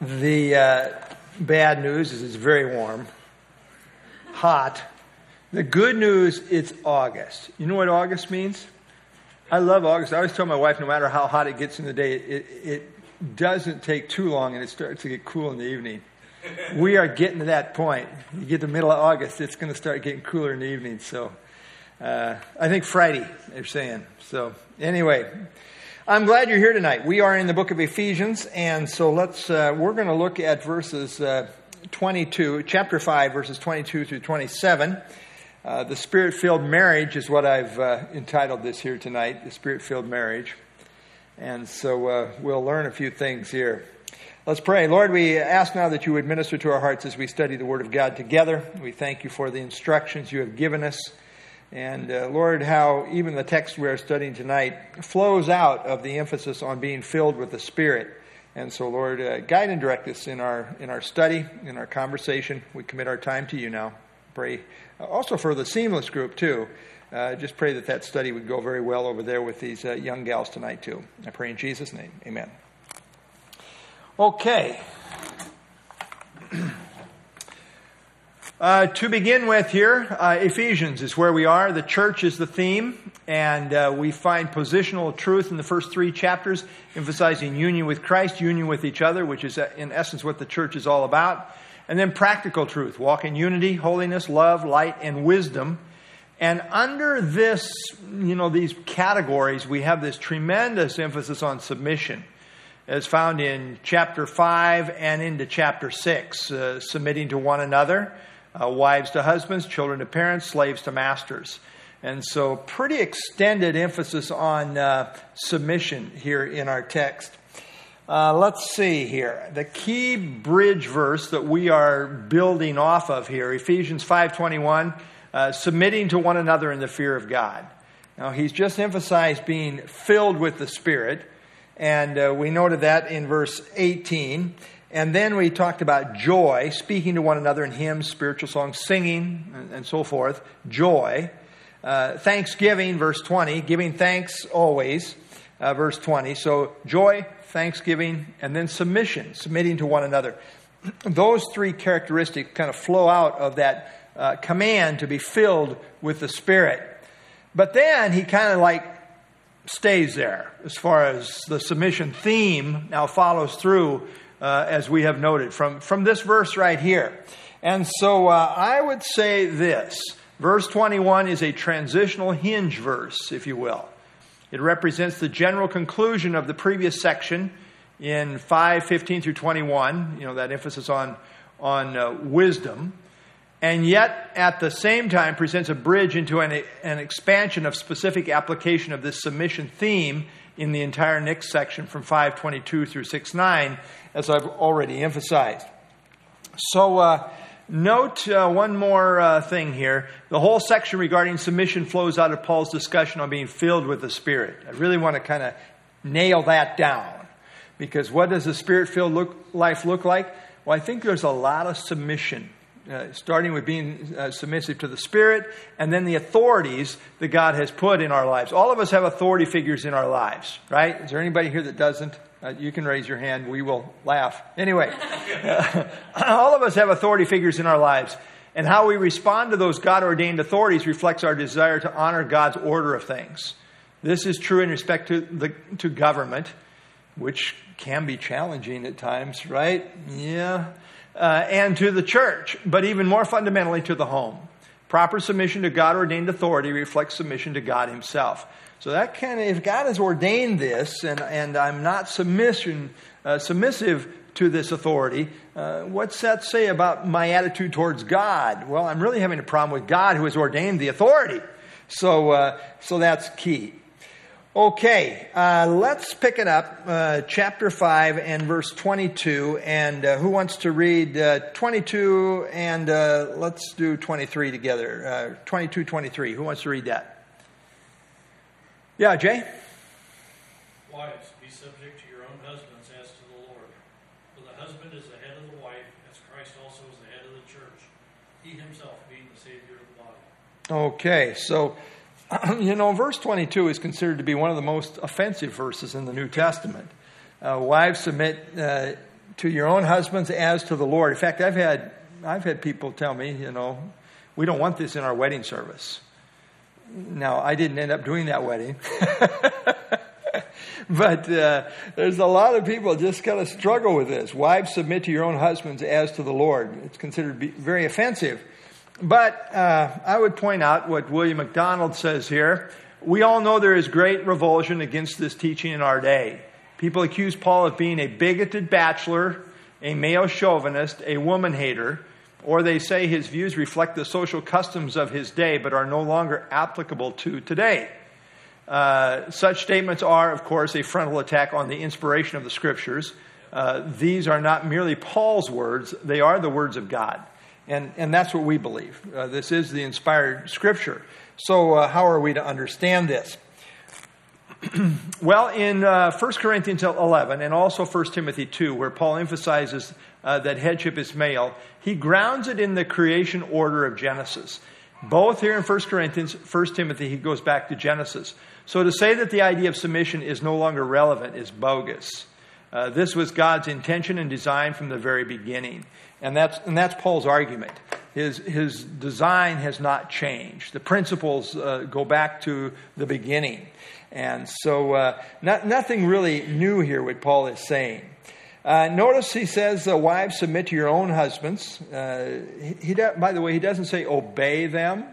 The uh, bad news is it's very warm, hot. The good news, it's August. You know what August means? I love August. I always tell my wife, no matter how hot it gets in the day, it, it doesn't take too long and it starts to get cool in the evening. We are getting to that point. You get the middle of August, it's going to start getting cooler in the evening. So uh, I think Friday, they're saying. So anyway, I'm glad you're here tonight. We are in the book of Ephesians, and so let's, uh, we're going to look at verses uh, 22, chapter 5, verses 22 through 27. Uh, the Spirit filled marriage is what I've uh, entitled this here tonight, the Spirit filled marriage. And so uh, we'll learn a few things here. Let's pray. Lord, we ask now that you would minister to our hearts as we study the Word of God together. We thank you for the instructions you have given us. And uh, Lord, how even the text we are studying tonight flows out of the emphasis on being filled with the Spirit. And so, Lord, uh, guide and direct us in our in our study, in our conversation. We commit our time to you now. Pray also for the seamless group too. Uh, just pray that that study would go very well over there with these uh, young gals tonight too. I pray in Jesus' name, Amen. Okay. Uh, to begin with, here, uh, Ephesians is where we are. The church is the theme, and uh, we find positional truth in the first three chapters, emphasizing union with Christ, union with each other, which is uh, in essence what the church is all about. And then practical truth, walk in unity, holiness, love, light, and wisdom. And under this, you know, these categories, we have this tremendous emphasis on submission as found in chapter 5 and into chapter 6, uh, submitting to one another uh, wives to husbands, children to parents, slaves to masters. And so, pretty extended emphasis on uh, submission here in our text. Uh, let's see here. The key bridge verse that we are building off of here, Ephesians 5.21, uh, submitting to one another in the fear of God. Now, he's just emphasized being filled with the Spirit, and uh, we noted that in verse 18. And then we talked about joy, speaking to one another in hymns, spiritual songs, singing, and, and so forth. Joy. Uh, thanksgiving, verse 20. Giving thanks always, uh, verse 20. So joy, thanksgiving, and then submission, submitting to one another. Those three characteristics kind of flow out of that uh, command to be filled with the Spirit. But then he kind of like stays there as far as the submission theme now follows through uh, as we have noted from, from this verse right here. And so uh, I would say this verse 21 is a transitional hinge verse, if you will. It represents the general conclusion of the previous section in 5 15 through 21, you know, that emphasis on, on uh, wisdom. And yet, at the same time, presents a bridge into an, an expansion of specific application of this submission theme in the entire next section from 522 through 69 as I've already emphasized. So, uh, note uh, one more uh, thing here. The whole section regarding submission flows out of Paul's discussion on being filled with the Spirit. I really want to kind of nail that down because what does a Spirit filled life look like? Well, I think there's a lot of submission. Uh, starting with being uh, submissive to the Spirit, and then the authorities that God has put in our lives. All of us have authority figures in our lives, right? Is there anybody here that doesn't? Uh, you can raise your hand. We will laugh. Anyway, all of us have authority figures in our lives. And how we respond to those God ordained authorities reflects our desire to honor God's order of things. This is true in respect to, the, to government, which can be challenging at times, right? Yeah. Uh, and to the church, but even more fundamentally to the home. Proper submission to God ordained authority reflects submission to God Himself. So that kind of, if God has ordained this and, and I'm not submission, uh, submissive to this authority, uh, what's that say about my attitude towards God? Well, I'm really having a problem with God who has ordained the authority. So, uh, so that's key. Okay, uh, let's pick it up, uh, chapter 5 and verse 22. And uh, who wants to read uh, 22 and uh, let's do 23 together? Uh, 22, 23. Who wants to read that? Yeah, Jay? Wives, be subject to your own husbands as to the Lord. For the husband is the head of the wife, as Christ also is the head of the church, he himself being the Savior of the body. Okay, so, you know, verse 22 is considered to be one of the most offensive verses in the New Testament. Uh, wives submit uh, to your own husbands as to the Lord. In fact, I've had, I've had people tell me, you know, we don't want this in our wedding service. Now, I didn't end up doing that wedding. but uh, there's a lot of people just kind of struggle with this. Wives, submit to your own husbands as to the Lord. It's considered very offensive. But uh, I would point out what William MacDonald says here. We all know there is great revulsion against this teaching in our day. People accuse Paul of being a bigoted bachelor, a male chauvinist, a woman hater, or they say his views reflect the social customs of his day but are no longer applicable to today. Uh, such statements are, of course, a frontal attack on the inspiration of the scriptures. Uh, these are not merely Paul's words, they are the words of God. And, and that's what we believe. Uh, this is the inspired scripture. So, uh, how are we to understand this? well, in uh, 1 Corinthians 11 and also 1 Timothy 2, where Paul emphasizes uh, that headship is male, he grounds it in the creation order of Genesis. Both here in 1 Corinthians, 1 Timothy, he goes back to Genesis. So to say that the idea of submission is no longer relevant is bogus. Uh, this was God's intention and design from the very beginning. And that's, and that's Paul's argument. His, his design has not changed. The principles uh, go back to the beginning. And so, uh, not, nothing really new here, what Paul is saying. Uh, notice he says, Wives, submit to your own husbands. Uh, he, he by the way, he doesn't say obey them.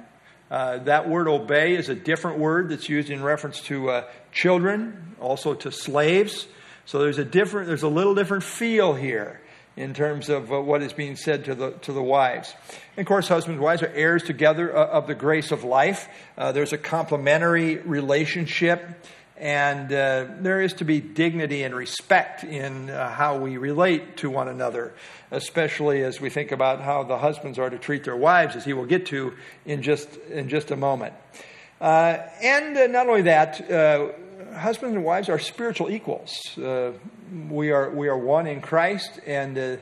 Uh, that word obey is a different word that's used in reference to children, also to slaves. So there's a different, there's a little different feel here in terms of uh, what is being said to the, to the wives. And of course, husbands and wives are heirs together uh, of the grace of life. Uh, there's a complementary relationship, and uh, there is to be dignity and respect in uh, how we relate to one another, especially as we think about how the husbands are to treat their wives, as he will get to in just, in just a moment. Uh, and not only that, husbands and wives are spiritual equals. Uh, we are we are one in Christ, and uh,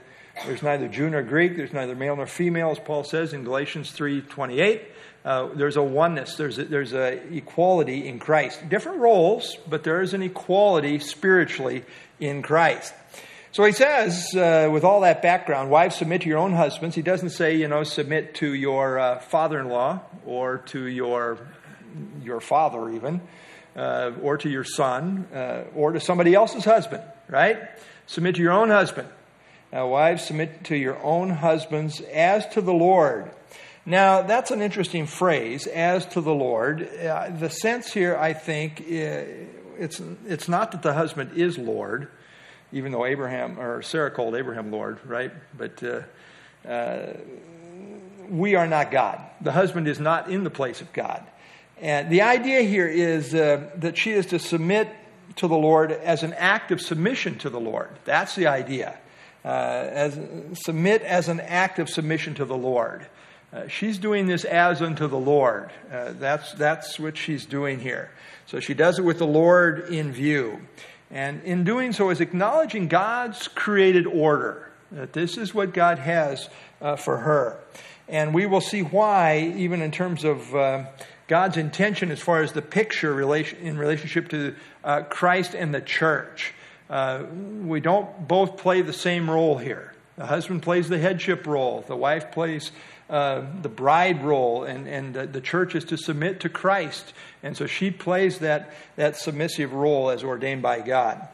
there's neither Jew nor Greek. There's neither male nor female, as Paul says in Galatians three twenty eight. Uh, there's a oneness. There's a, there's a equality in Christ. Different roles, but there is an equality spiritually in Christ. So he says, uh, with all that background, wives submit to your own husbands. He doesn't say, you know, submit to your uh, father-in-law or to your your father even uh, or to your son uh, or to somebody else's husband, right? Submit to your own husband. Now, wives, submit to your own husbands as to the Lord. Now, that's an interesting phrase, as to the Lord. Uh, the sense here, I think, uh, it's, it's not that the husband is Lord, even though Abraham or Sarah called Abraham Lord, right? But uh, uh, we are not God. The husband is not in the place of God. And the idea here is uh, that she is to submit to the Lord as an act of submission to the Lord. That's the idea. Uh, as submit as an act of submission to the Lord. Uh, she's doing this as unto the Lord. Uh, that's that's what she's doing here. So she does it with the Lord in view, and in doing so is acknowledging God's created order. That this is what God has uh, for her, and we will see why, even in terms of uh, God's intention as far as the picture in relationship to uh, Christ and the church. Uh, we don't both play the same role here. The husband plays the headship role, the wife plays uh, the bride role, and, and the, the church is to submit to Christ. And so she plays that, that submissive role as ordained by God.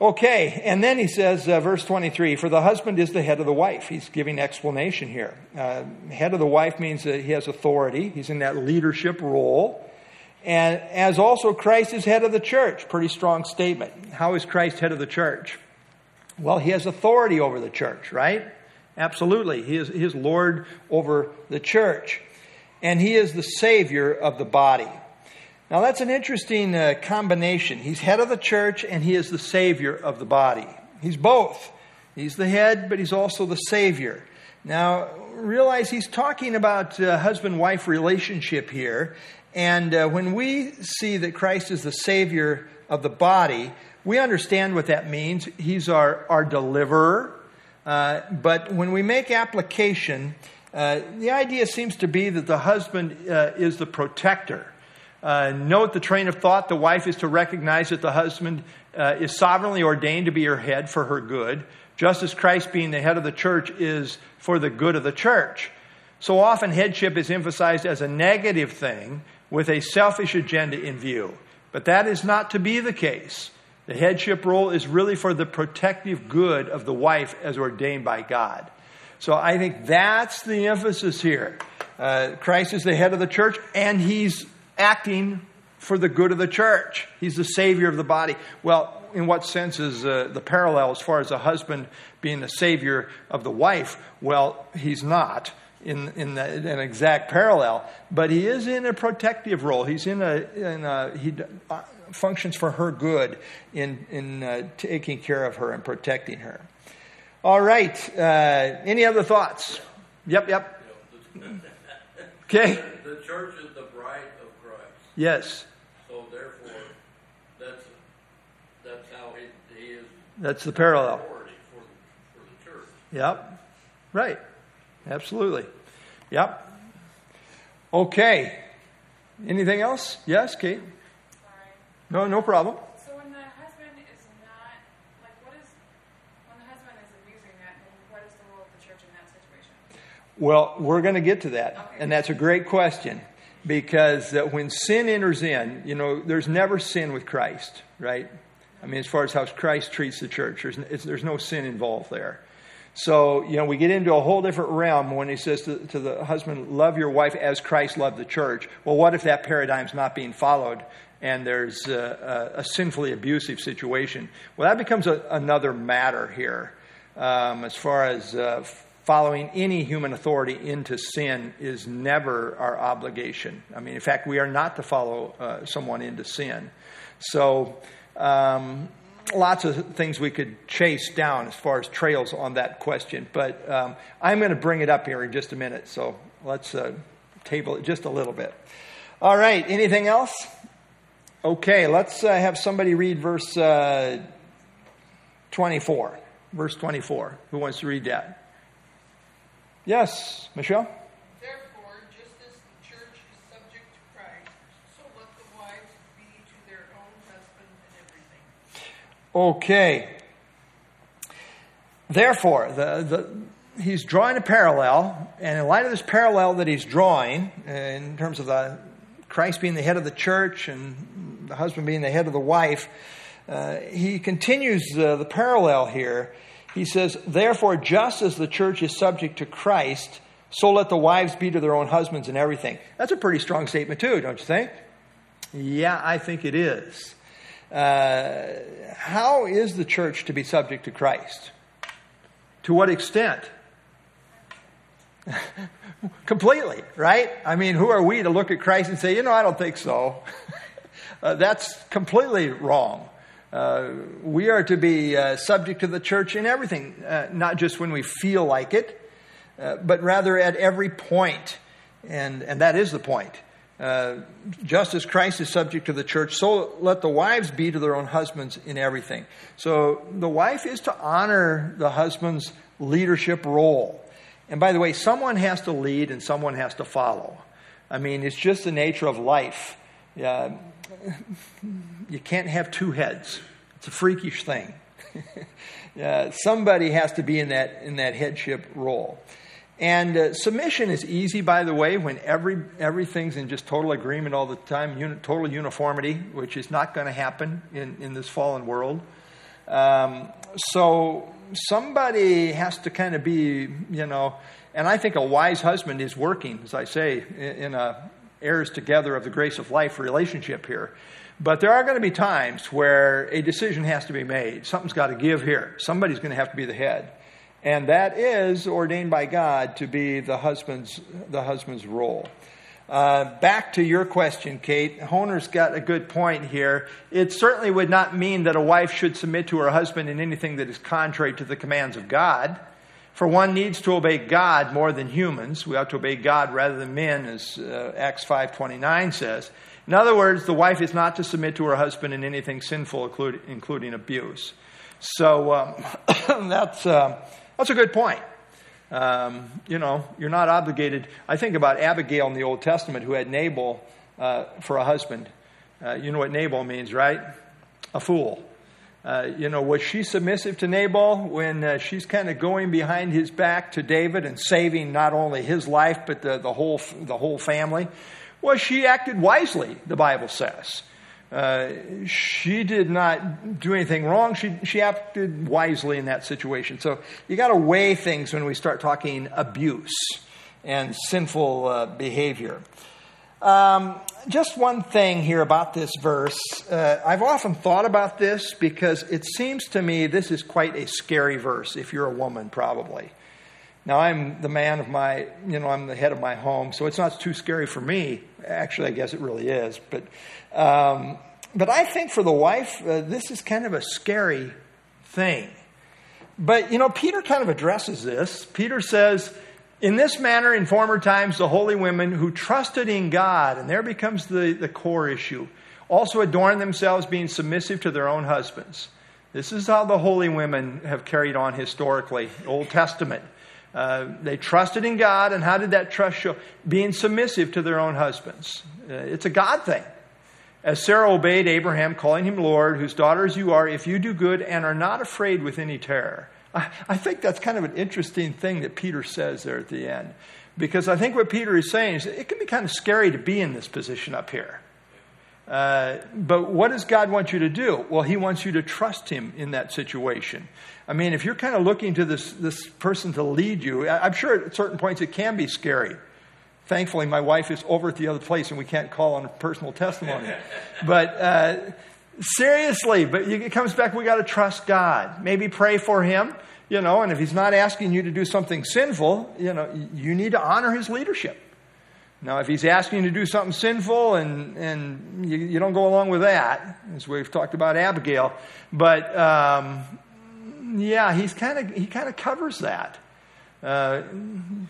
Okay, and then he says, uh, verse 23, for the husband is the head of the wife. He's giving explanation here. Uh, head of the wife means that he has authority, he's in that leadership role. And as also Christ is head of the church. Pretty strong statement. How is Christ head of the church? Well, he has authority over the church, right? Absolutely. He is, he is Lord over the church. And he is the Savior of the body. Now, that's an interesting uh, combination. He's head of the church and he is the Savior of the body. He's both. He's the head, but he's also the Savior. Now, realize he's talking about uh, husband wife relationship here. And uh, when we see that Christ is the Savior of the body, we understand what that means. He's our, our deliverer. Uh, but when we make application, uh, the idea seems to be that the husband uh, is the protector. Uh, note the train of thought. The wife is to recognize that the husband uh, is sovereignly ordained to be her head for her good, just as Christ being the head of the church is for the good of the church. So often, headship is emphasized as a negative thing with a selfish agenda in view. But that is not to be the case. The headship role is really for the protective good of the wife as ordained by God. So I think that's the emphasis here. Uh, Christ is the head of the church, and he's acting for the good of the church. He's the savior of the body. Well, in what sense is uh, the parallel as far as a husband being the savior of the wife? Well, he's not in, in the, an exact parallel, but he is in a protective role. He's in a, in a he uh, functions for her good in, in uh, taking care of her and protecting her. All right. Uh, any other thoughts? Yep, yep. Okay. The church is the bride of Christ. Yes. So therefore, that's that's how he, he is That's the parallel. authority for for the church. Yep. Right. Absolutely. Yep. Okay. Anything else? Yes, Kate? Sorry. No, no problem. So when the husband is not, like, what is, when the husband is abusing that, then what is the role of the church in that situation? Well, we're going to get to that. Okay. And that's a great question because when sin enters in, you know, there's never sin with Christ, right? I mean, as far as how Christ treats the church, there's, there's no sin involved there. So, you know, we get into a whole different realm when he says to, to the husband, love your wife as Christ loved the church. Well, what if that paradigm's not being followed and there's a, a, a sinfully abusive situation? Well, that becomes a, another matter here um, as far as uh, following any human authority into sin is never our obligation. I mean, in fact, we are not to follow uh, someone into sin. So, um, lots of things we could chase down as far as trails on that question, but um, I'm going to bring it up here in just a minute. So let's uh, table it just a little bit. All right, anything else? Okay, let's uh, have somebody read verse uh, 24. Verse 24. Who wants to read that? Yes, Michelle? Therefore, just as the church is subject to Christ, so let the wives be to their own in everything. Okay. Therefore, the, the, he's drawing a parallel, and in light of this parallel that he's drawing, in terms of the Christ being the head of the church and the husband being the head of the wife, uh, he continues uh, the parallel here. He says, Therefore, just as the church is subject to Christ, so let the wives be to their own husbands in everything. That's a pretty strong statement, too, don't you think? Yeah, I think it is. Uh, how is the church to be subject to Christ? To what extent? Completely, right? I mean, who are we to look at Christ and say, you know, I don't think so? uh, that's completely wrong. Uh, we are to be uh, subject to the church in everything, uh, not just when we feel like it, uh, but rather at every point. And, and that is the point. Uh, just as Christ is subject to the church, so let the wives be to their own husbands in everything. So the wife is to honor the husband's leadership role. And by the way, someone has to lead and someone has to follow. I mean, it's just the nature of life. You can't have two heads. It's a freakish thing. uh, somebody has to be in that in that headship role. And uh, submission is easy, by the way, when every everything's in just total agreement all the time, uni- total uniformity, which is not going to happen in, in this fallen world. Um, so somebody has to kind of be, you know, and I think a wise husband is working, as I say, in, in a heirs together of the grace of life relationship here. But there are going to be times where a decision has to be made. Something's got to give here. Somebody's going to have to be the head. And that is ordained by God to be the husband's, the husband's role. Uh, back to your question, Kate. Honer's got a good point here. It certainly would not mean that a wife should submit to her husband in anything that is contrary to the commands of God. For one needs to obey God more than humans. We ought to obey God rather than men, as uh, Acts 5.29 says. In other words, the wife is not to submit to her husband in anything sinful, including, abuse. So um, that's, uh, that's a good point. Um, you know, you're not obligated. I think about Abigail in the Old Testament who had Nabal uh, for a husband. Uh, you know what Nabal means, right? A fool. Uh, you know, was she submissive to Nabal when uh, she's kind of going behind his back to David and saving not only his life but the, the whole the whole family? Well, she acted wisely. The Bible says. Uh, she did not do anything wrong. She, she acted wisely in that situation. So you got to weigh things when we start talking abuse and sinful uh, behavior. Um, just one thing here about this verse. Uh, I've often thought about this because it seems to me this is quite a scary verse if you're a woman, probably. Now, I'm the man of my, you know, I'm the head of my home, so it's not too scary for me. Actually, I guess it really is. But, um, but I think for the wife, uh, this is kind of a scary thing. But, you know, Peter kind of addresses this. Peter says, in this manner, in former times, the holy women who trusted in God, and there becomes the, the core issue, also adorned themselves being submissive to their own husbands. This is how the holy women have carried on historically, Old Testament. Uh, they trusted in God, and how did that trust show? Being submissive to their own husbands. Uh, it's a God thing. As Sarah obeyed Abraham, calling him Lord, whose daughters you are, if you do good and are not afraid with any terror. I, think that's kind of an interesting thing that Peter says there at the end. Because I think what Peter is saying is it can be kind of scary to be in this position up here. Uh, but what does God want you to do? Well, He wants you to trust Him in that situation. I mean, if you're kind of looking to this, this person to lead you, I'm sure at certain points it can be scary. Thankfully, my wife is over at the other place and we can't call on personal testimony. but uh, seriously, but it comes back, we got to trust God. Maybe pray for Him you know, and if he's not asking you to do something sinful, you know, you need to honor his leadership. Now, if he's asking you to do something sinful and, and you, you don't go along with that, as we've talked about Abigail, but um, yeah, he's kind of he kind of covers that. Uh,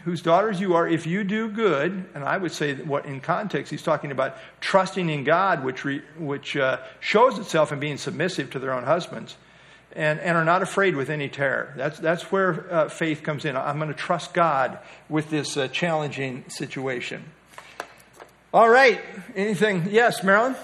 whose daughters you are, if you do good, and I would say what in context he's talking about trusting in God, which re, which uh, shows itself in being submissive to their own husbands and, and are not afraid with any terror. That's, that's where uh, faith comes in. I'm going to trust God with this uh, challenging situation. All right. Anything? Yes, Marilyn?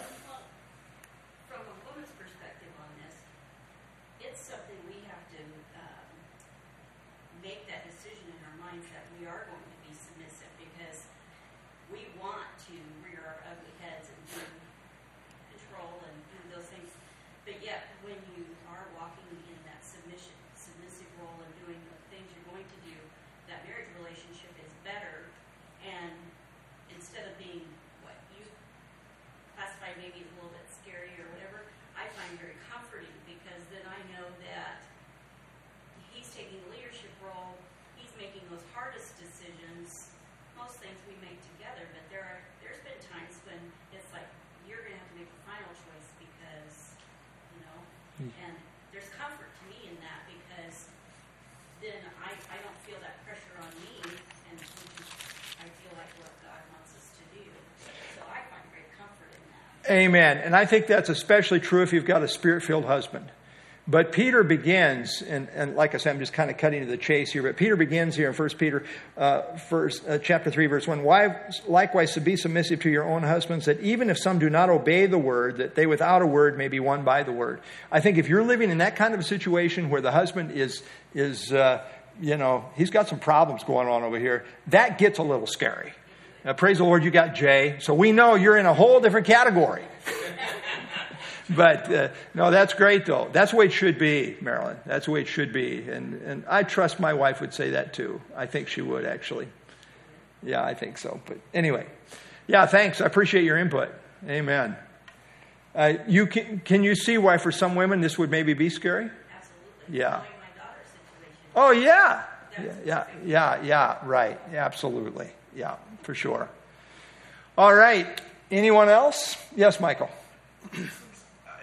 Amen. And I think that's especially true if you've got a spirit filled husband. But Peter begins, and, and, like I said, I'm just kind of cutting to the chase here, but Peter begins here in 1 Peter uh, first, uh, chapter 3, verse 1. Wives, likewise, to be submissive to your own husbands, that even if some do not obey the word, that they without a word may be won by the word. I think if you're living in that kind of a situation where the husband is, is uh, you know, he's got some problems going on over here, that gets a little scary. Uh, praise the Lord, you got Jay. So we know you're in a whole different category. but uh, no, that's great though. That's the way it should be, Marilyn. That's the way it should be. And, and I trust my wife would say that too. I think she would actually. Yeah, I think so. But anyway, yeah, thanks. I appreciate your input. Amen. Uh, you can, can you see why for some women this would maybe be scary? Absolutely. Yeah. Oh yeah. Yeah, yeah, yeah, yeah, right. Absolutely. Yeah for sure. All right. Anyone else? Yes, Michael. Uh,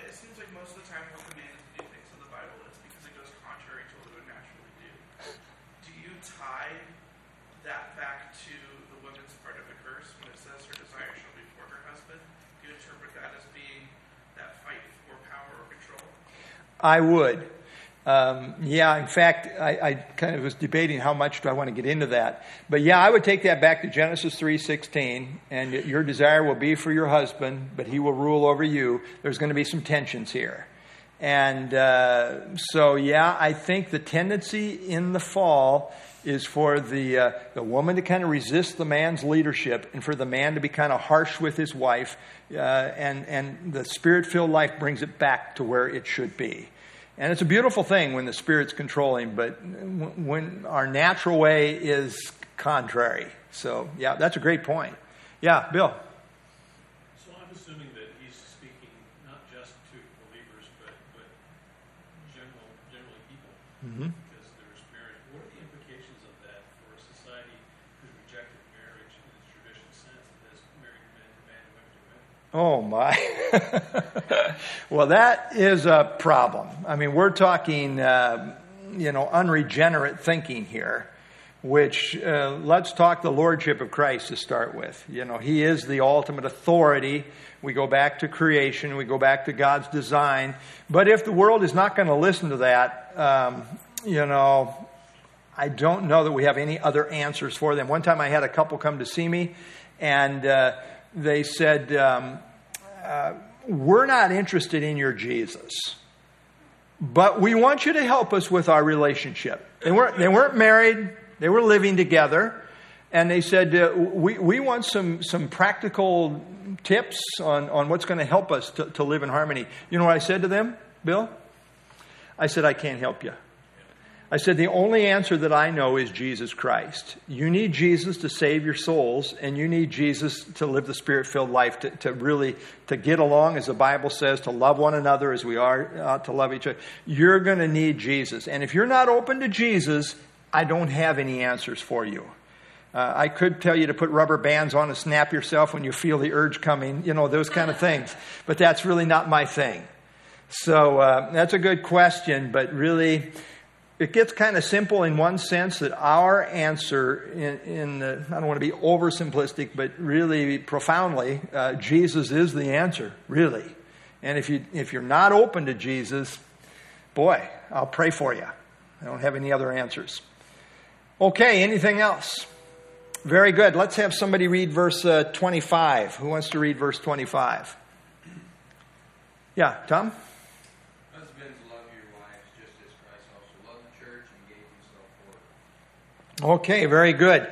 it seems like most of the time we're commanded to do things in the Bible, it's because it goes contrary to what we would naturally do. Do you tie that back to the woman's part of the curse when it says her desire shall be for her husband? Do you interpret that as being that fight for power or control? I would. Um, yeah, in fact, I, I, kind of was debating how much do I want to get into that. But yeah, I would take that back to Genesis 3.16, and your desire will be for your husband, but he will rule over you. There's going to be some tensions here. And uh, so, yeah, I think the tendency in the fall is for the, uh, the woman to kind of resist the man's leadership and for the man to be kind of harsh with his wife. Uh, and, and the spirit filled life brings it back to where it should be. And it's a beautiful thing when the Spirit's controlling, but when our natural way is contrary. So, yeah, that's a great point. Yeah, Bill. So I'm assuming that he's speaking not just to believers, but, but general, generally people. Mm-hmm. Because they're sparing. What are the implications of that for a society who's rejected marriage in its traditional sense that has married men to men and women to women? Oh, my. well, that is a problem. I mean, we're talking, uh, you know, unregenerate thinking here, which uh, let's talk the Lordship of Christ to start with. You know, He is the ultimate authority. We go back to creation, we go back to God's design. But if the world is not going to listen to that, um, you know, I don't know that we have any other answers for them. One time I had a couple come to see me, and uh, they said, um, uh, We're not interested in your Jesus, but we want you to help us with our relationship. They weren't, they weren't married, they were living together. And they said, uh, we, we want some, some practical tips on, on what's going to help us to, to live in harmony. You know what I said to them, Bill? I said, I can't help you. I said, the only answer that I know is Jesus Christ. You need Jesus to save your souls, and you need Jesus to live the spirit filled life, to, to really, to get along, as the Bible says, to love one another as we are uh, to love each other. You're going to need Jesus. And if you're not open to Jesus, I don't have any answers for you. Uh, I could tell you to put rubber bands on and snap yourself when you feel the urge coming, you know, those kind of things. But that's really not my thing. So uh, that's a good question, but really, it gets kind of simple in one sense that our answer, in, in the, I don't want to be oversimplistic, but really profoundly, uh, Jesus is the answer, really. And if, you, if you're not open to Jesus, boy, I'll pray for you. I don't have any other answers. Okay, anything else? Very good. Let's have somebody read verse uh, 25. Who wants to read verse 25? Yeah, Tom? Husbands, love your wives just as Christ also loved the church and gave himself for her. Okay, very good.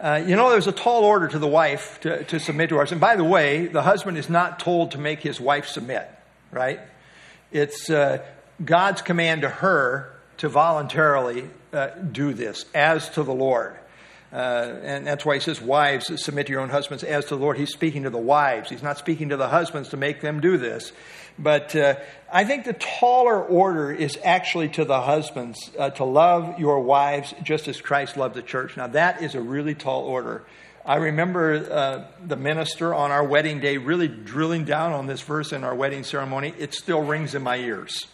Uh, you know, there's a tall order to the wife to, to submit to us. And by the way, the husband is not told to make his wife submit, right? It's uh, God's command to her to voluntarily uh, do this as to the Lord. Uh, and that's why he says, Wives, submit to your own husbands as to the Lord. He's speaking to the wives. He's not speaking to the husbands to make them do this. But uh, I think the taller order is actually to the husbands uh, to love your wives just as Christ loved the church. Now, that is a really tall order. I remember uh, the minister on our wedding day really drilling down on this verse in our wedding ceremony. It still rings in my ears.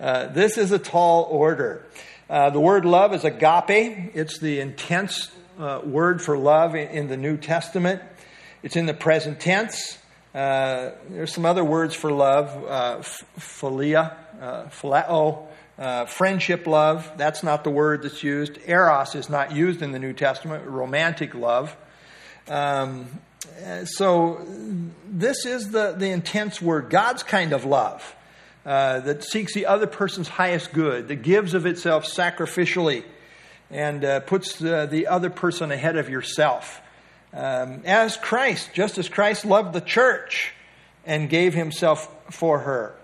Uh, this is a tall order. Uh, the word love is agape. It's the intense uh, word for love in, in, the New Testament. It's in the present tense. Uh, there's some other words for love uh, philia, phileo, uh, friendship love. That's not the word that's used. Eros is not used in the New Testament, romantic love. Um, so, this is the, the intense word, God's kind of love. Uh, that seeks the other person's highest good, that gives of itself sacrificially, and uh, puts uh, the other person ahead of yourself. Um, as Christ, just as Christ loved the church and gave himself for her.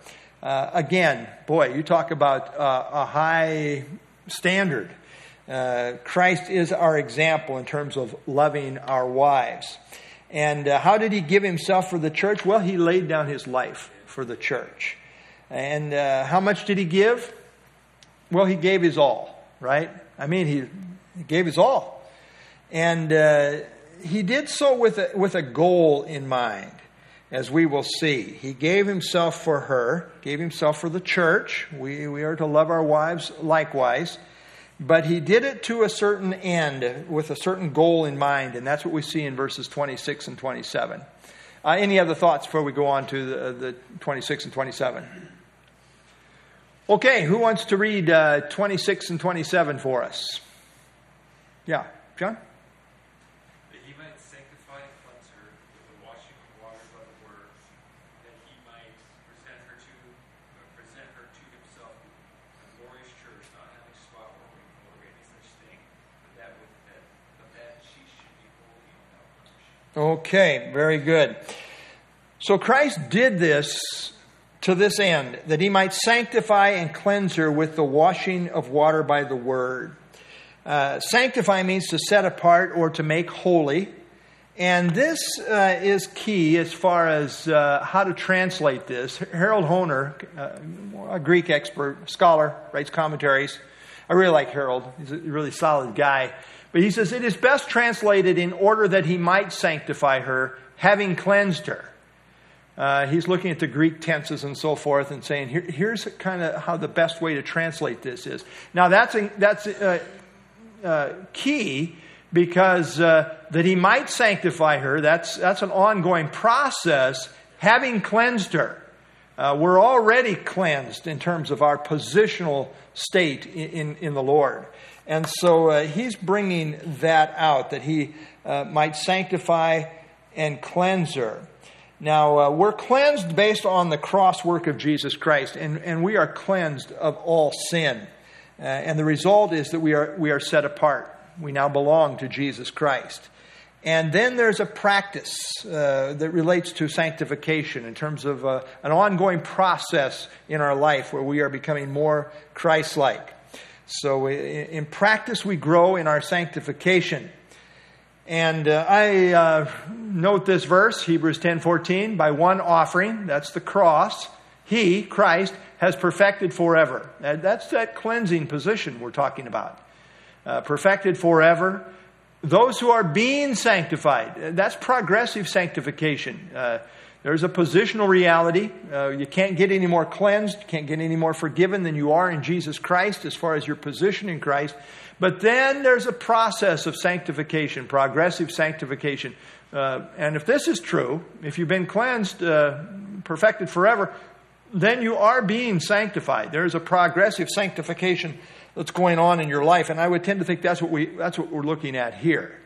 Uh, again, boy, you talk about uh, a high standard. Christ is our example in terms of loving our wives. And how did he give himself for the church? Well, he laid down his life for the church. And uh, how much did he give? Well, he gave his all, right? I mean, he, he gave his all. And uh, he did so with a, with a goal in mind, as we will see. He gave himself for her, gave himself for the church. We, we are to love our wives likewise. But he did it to a certain end, with a certain goal in mind, and that's what we see in verses 26 and 27. Uh, any other thoughts before we go on to the, the 26 and 27? Okay, who wants to read uh, 26 and 27 for us? Yeah, John? That he might sanctify and cleanse her with the washing of water by the word, that he might present her to Okay, very good. So Christ did this to this end, that he might sanctify and cleanse her with the washing of water by the word. Uh, sanctify means to set apart or to make holy. And this uh, is key as far as uh, how to translate this. Harold Hoehner, uh, a Greek expert, scholar, writes commentaries. I really like Harold. He's a really solid guy. But he says it is best translated in order that he might sanctify her, having cleansed her. Uh, he's looking at the Greek tenses and so forth and saying, Here, here's kind of how the best way to translate this is. Now, that's, a, that's a, uh, key because uh, that he might sanctify her, that's, that's an ongoing process, having cleansed her. Uh, we're already cleansed in terms of our positional state in, in, in the Lord. And so uh, he's bringing that out, that he uh, might sanctify and cleanse her. Now, uh, we're cleansed based on the cross work of Jesus Christ, and, and we are cleansed of all sin. Uh, and the result is that we are, we are set apart. We now belong to Jesus Christ. And then there's a practice uh, that relates to sanctification in terms of uh, an ongoing process in our life where we are becoming more Christ like. So, in practice, we grow in our sanctification. And uh, I uh, note this verse, Hebrews 10:14, by one offering, that's the cross, he, Christ, has perfected forever. That's that cleansing position we're talking about. Uh, perfected forever. Those who are being sanctified, that's progressive sanctification. There's a positional reality. Uh, you can't get any more cleansed, you can't get any more forgiven than you are in Jesus Christ as far as your position in Christ. But then there's a process of sanctification, progressive sanctification. Uh, and if this is true, if you've been cleansed, uh, perfected forever, then you are being sanctified. There's a progressive sanctification that's going on in your life. And I would tend to think that's what, we, that's what we're looking at here.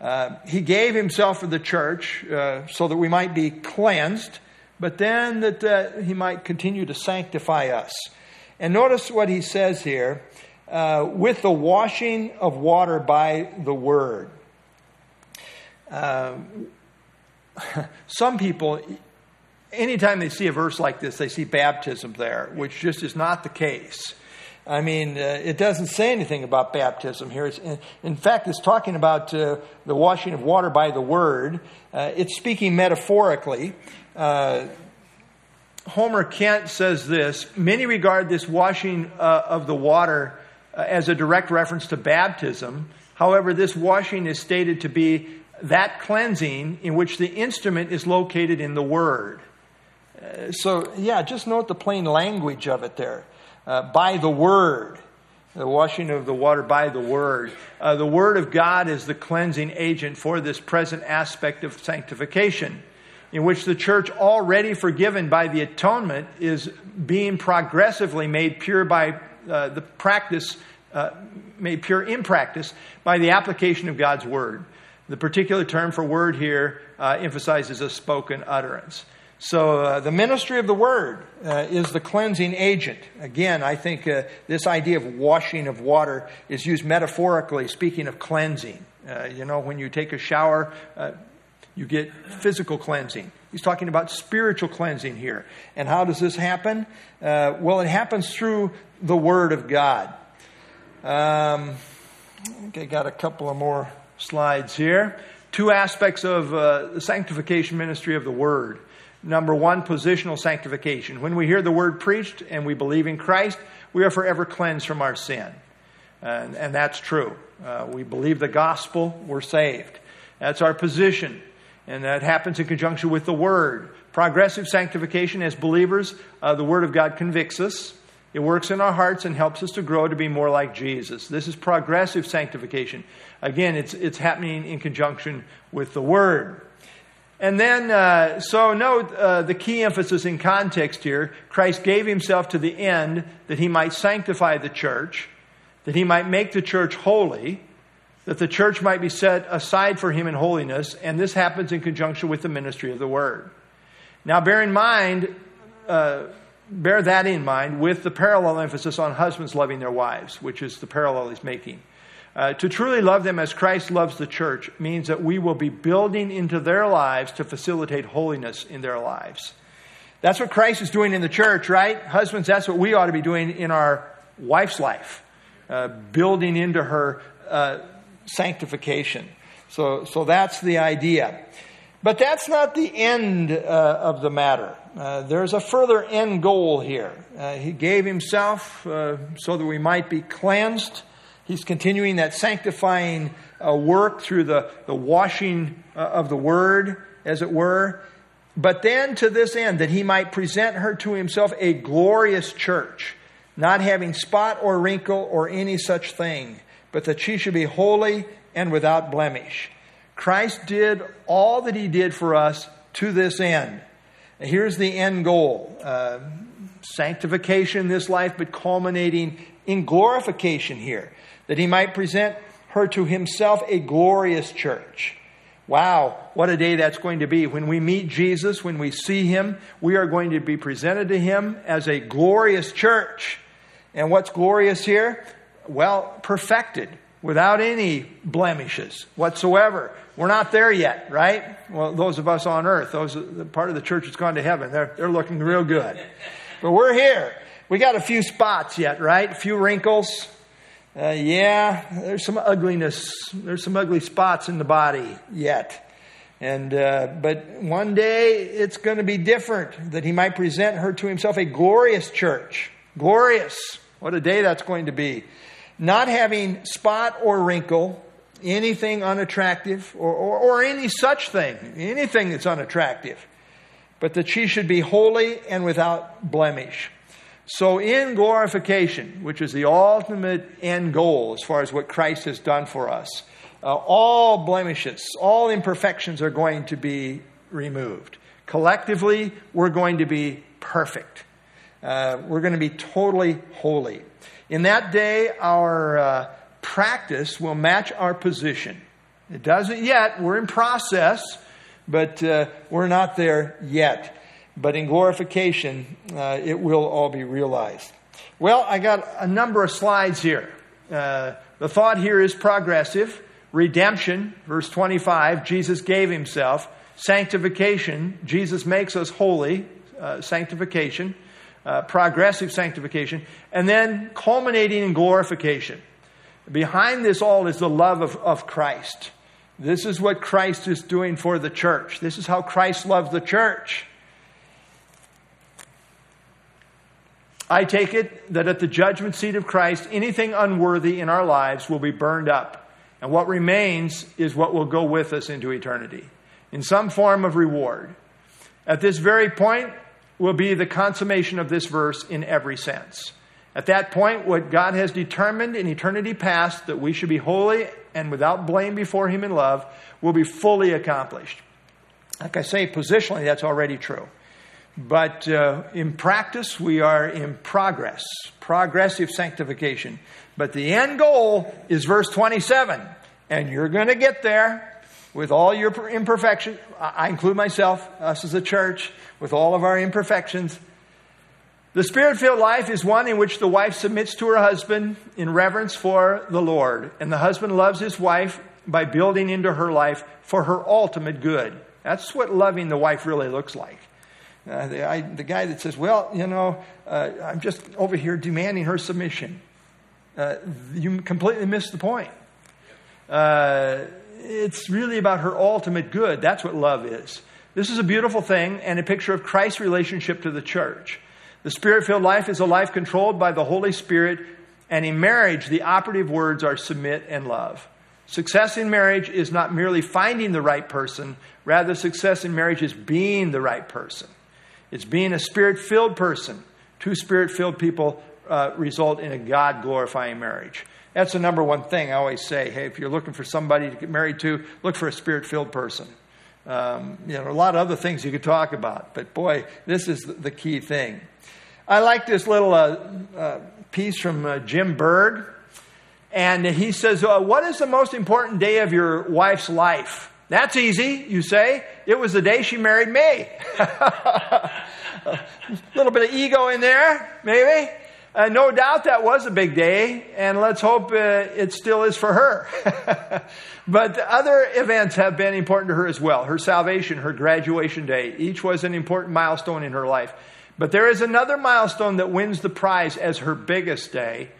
Uh, he gave himself for the church uh, so that we might be cleansed, but then that uh, he might continue to sanctify us. And notice what he says here uh, with the washing of water by the word. Uh, some people, anytime they see a verse like this, they see baptism there, which just is not the case. I mean, uh, it doesn't say anything about baptism here. In, in, fact, it's talking about uh, the washing of water by the word. Uh, it's speaking metaphorically. Uh, Homer Kent says this Many regard this washing uh, of the water uh, as a direct reference to baptism. However, this washing is stated to be that cleansing in which the instrument is located in the word. so, yeah, just note the plain language of it there uh, by the Word. The washing of the water by the Word. Uh, the Word of God is the cleansing agent for this present aspect of sanctification, in which the church, already forgiven by the atonement, is being progressively made pure by uh, the practice, uh, made pure in practice by the application of God's Word. The particular term for word here uh, emphasizes a spoken utterance. So, uh, the ministry of the word uh, is the cleansing agent. Again, I think uh, this idea of washing of water is used metaphorically, speaking of cleansing. Uh, you know, when you take a shower, uh, you get physical cleansing. He's talking about spiritual cleansing here. And how does this happen? Uh, well, it happens through the Word of God. Um, I think I got a couple of more slides here. Two aspects of the sanctification ministry of the Word. Number one, positional sanctification. When we hear the word preached and we believe in Christ, we are forever cleansed from our sin. And, and that's true. Uh, we believe the gospel, we're saved. That's our position. And that happens in conjunction with the word. Progressive sanctification as believers, uh, the word of God convicts us. It works in our hearts and helps us to grow to be more like Jesus. This is progressive sanctification. Again, it's, it's happening in conjunction with the Word. And then, uh, so note uh, the key emphasis in context here. Christ gave himself to the end that he might sanctify the church, that he might make the church holy, that the church might be set aside for him in holiness, and this happens in conjunction with the ministry of the word. Now, bear in mind, uh, bear that in mind with the parallel emphasis on husbands loving their wives, which is the parallel he's making. Uh, to truly love them as Christ loves the church means that we will be building into their lives to facilitate holiness in their lives. That's what Christ is doing in the church, right? Husbands, that's what we ought to be doing in our wife's life, uh, building into her uh, sanctification. So, so that's the idea. But that's not the end uh, of the matter. Uh, there's a further end goal here. He gave himself so that we might be cleansed. He's continuing that sanctifying uh, work through the, the washing uh, of the word, as it were. But then to this end, that he might present her to himself a glorious church, not having spot or wrinkle or any such thing, but that she should be holy and without blemish. Christ did all that he did for us to this end. Here's the end goal uh, sanctification in this life, but culminating in glorification here, that he might present her to himself a glorious church. Wow, what a day that's going to be. When we meet Jesus, when we see him, we are going to be presented to him as a glorious church. And what's glorious here? Well, perfected, without any blemishes whatsoever. We're not there yet, right? Well, those of us on earth, those part of the church that's gone to heaven, they're, they're looking real good. But we're here. We got a few spots yet, right? A few wrinkles. Uh, yeah, there's some ugliness. There's some ugly spots in the body yet. And, uh, but one day it's going to be different, that he might present her to himself a glorious church. Glorious. What a day that's going to be. Not having spot or wrinkle, anything unattractive, or, or, or any such thing, anything that's unattractive, but that she should be holy and without blemish. So, in glorification, which is the ultimate end goal as far as what Christ has done for us, uh, all blemishes, all imperfections are going to be removed. Collectively, we're going to be perfect. Uh, we're going to be totally holy. In that day, our uh, practice will match our position. It doesn't yet. We're in process, but uh, we're not there yet. But in glorification, uh, it will all be realized. Well, I got a number of slides here. Uh, the thought here is progressive. Redemption, verse 25, Jesus gave himself. Sanctification, Jesus makes us holy. Uh, sanctification. Uh, progressive sanctification. And then culminating in glorification. Behind this all is the love of, of Christ. This is what Christ is doing for the church. This is how Christ loves the church. I take it that at the judgment seat of Christ, anything unworthy in our lives will be burned up. And what remains is what will go with us into eternity in some form of reward. At this very point will be the consummation of this verse in every sense. At that point, what God has determined in eternity past that we should be holy and without blame before Him in love will be fully accomplished. Like I say, positionally, that's already true. But uh, in practice, we are in progress, progressive sanctification. But the end goal is verse 27. And you're going to get there with all your imperfections. I include myself, us as a church, with all of our imperfections. The spirit filled life is one in which the wife submits to her husband in reverence for the Lord, and the husband loves his wife by building into her life for her ultimate good. That's what loving the wife really looks like. Uh, the, I, the, guy that says, Well, you know, uh, I'm just over here demanding her submission. Uh, you completely missed the point. Uh, it's really about her ultimate good. That's what love is. This is a beautiful thing and a picture of Christ's relationship to the church. The spirit filled life is a life controlled by the Holy Spirit, and in marriage, the operative words are submit and love. Success in marriage is not merely finding the right person, rather, success in marriage is being the right person. It's being a spirit filled person. Two spirit filled people uh, result in a God glorifying marriage. That's the number one thing I always say. Hey, if you're looking for somebody to get married to, look for a spirit filled person. Um, you know, a lot of other things you could talk about, but boy, this is the key thing. I like this little uh, uh, piece from uh, Jim Berg, and he says, uh, What is the most important day of your wife's life? That's easy, you say. It was the day she married me. a little bit of ego in there, maybe. Uh, no doubt that was a big day, and let's hope uh, it still is for her. but other events have been important to her as well. Her salvation, her graduation day, each was an important milestone in her life. But there is another milestone that wins the prize as her biggest day.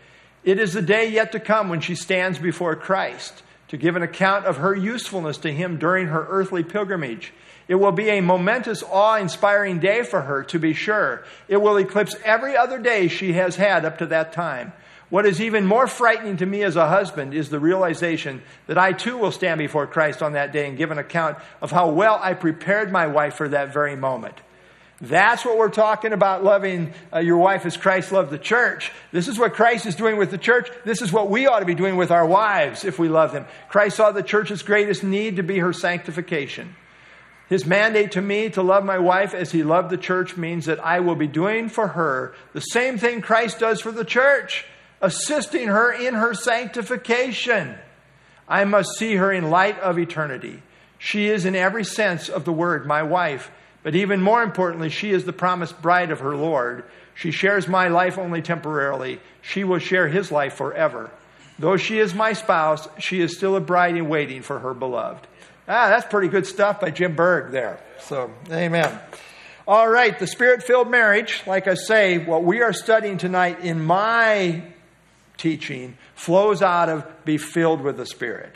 It is the day yet to come when she stands before Christ to give an account of her usefulness to him during her earthly pilgrimage. It will be a momentous, awe inspiring day for her, to be sure. It will eclipse every other day she has had up to that time. What is even more frightening to me as a husband is the realization that I too will stand before Christ on that day and give an account of how well I prepared my wife for that very moment. That's what we're talking about loving uh, your wife as Christ loved the church. This is what Christ is doing with the church. This is what we ought to be doing with our wives if we love them. Christ saw the church's greatest need to be her sanctification. His mandate to me to love my wife as he loved the church means that I will be doing for her the same thing Christ does for the church, assisting her in her sanctification. I must see her in light of eternity. She is, in every sense of the word, my wife, but even more importantly, she is the promised bride of her Lord. She shares my life only temporarily. She will share his life forever. Though she is my spouse, she is still a bride in waiting for her beloved. Ah, that's pretty good stuff by Jim Berg there. So, amen. All right, the spirit filled marriage, like I say, what we are studying tonight in my teaching flows out of be filled with the Spirit.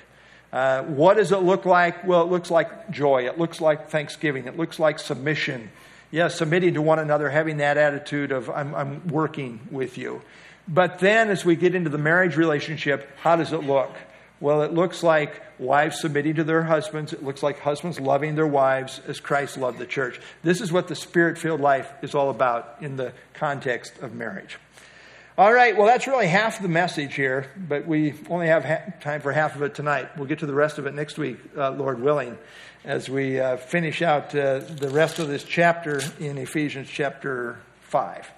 Uh, what does it look like? Well, it looks like joy. It looks like thanksgiving. It looks like submission. Yes, submitting to one another, having that attitude of, I'm, I'm working with you. But then as we get into the marriage relationship, how does it look? Well, it looks like wives submitting to their husbands. It looks like husbands loving their wives as Christ loved the church. This is what the spirit filled life is all about in the context of marriage. All right, well, that's really half the message here, but we only have ha- time for half of it tonight. We'll get to the rest of it next week, uh, Lord willing, as we uh, finish out uh, the rest of this chapter in Ephesians chapter 5.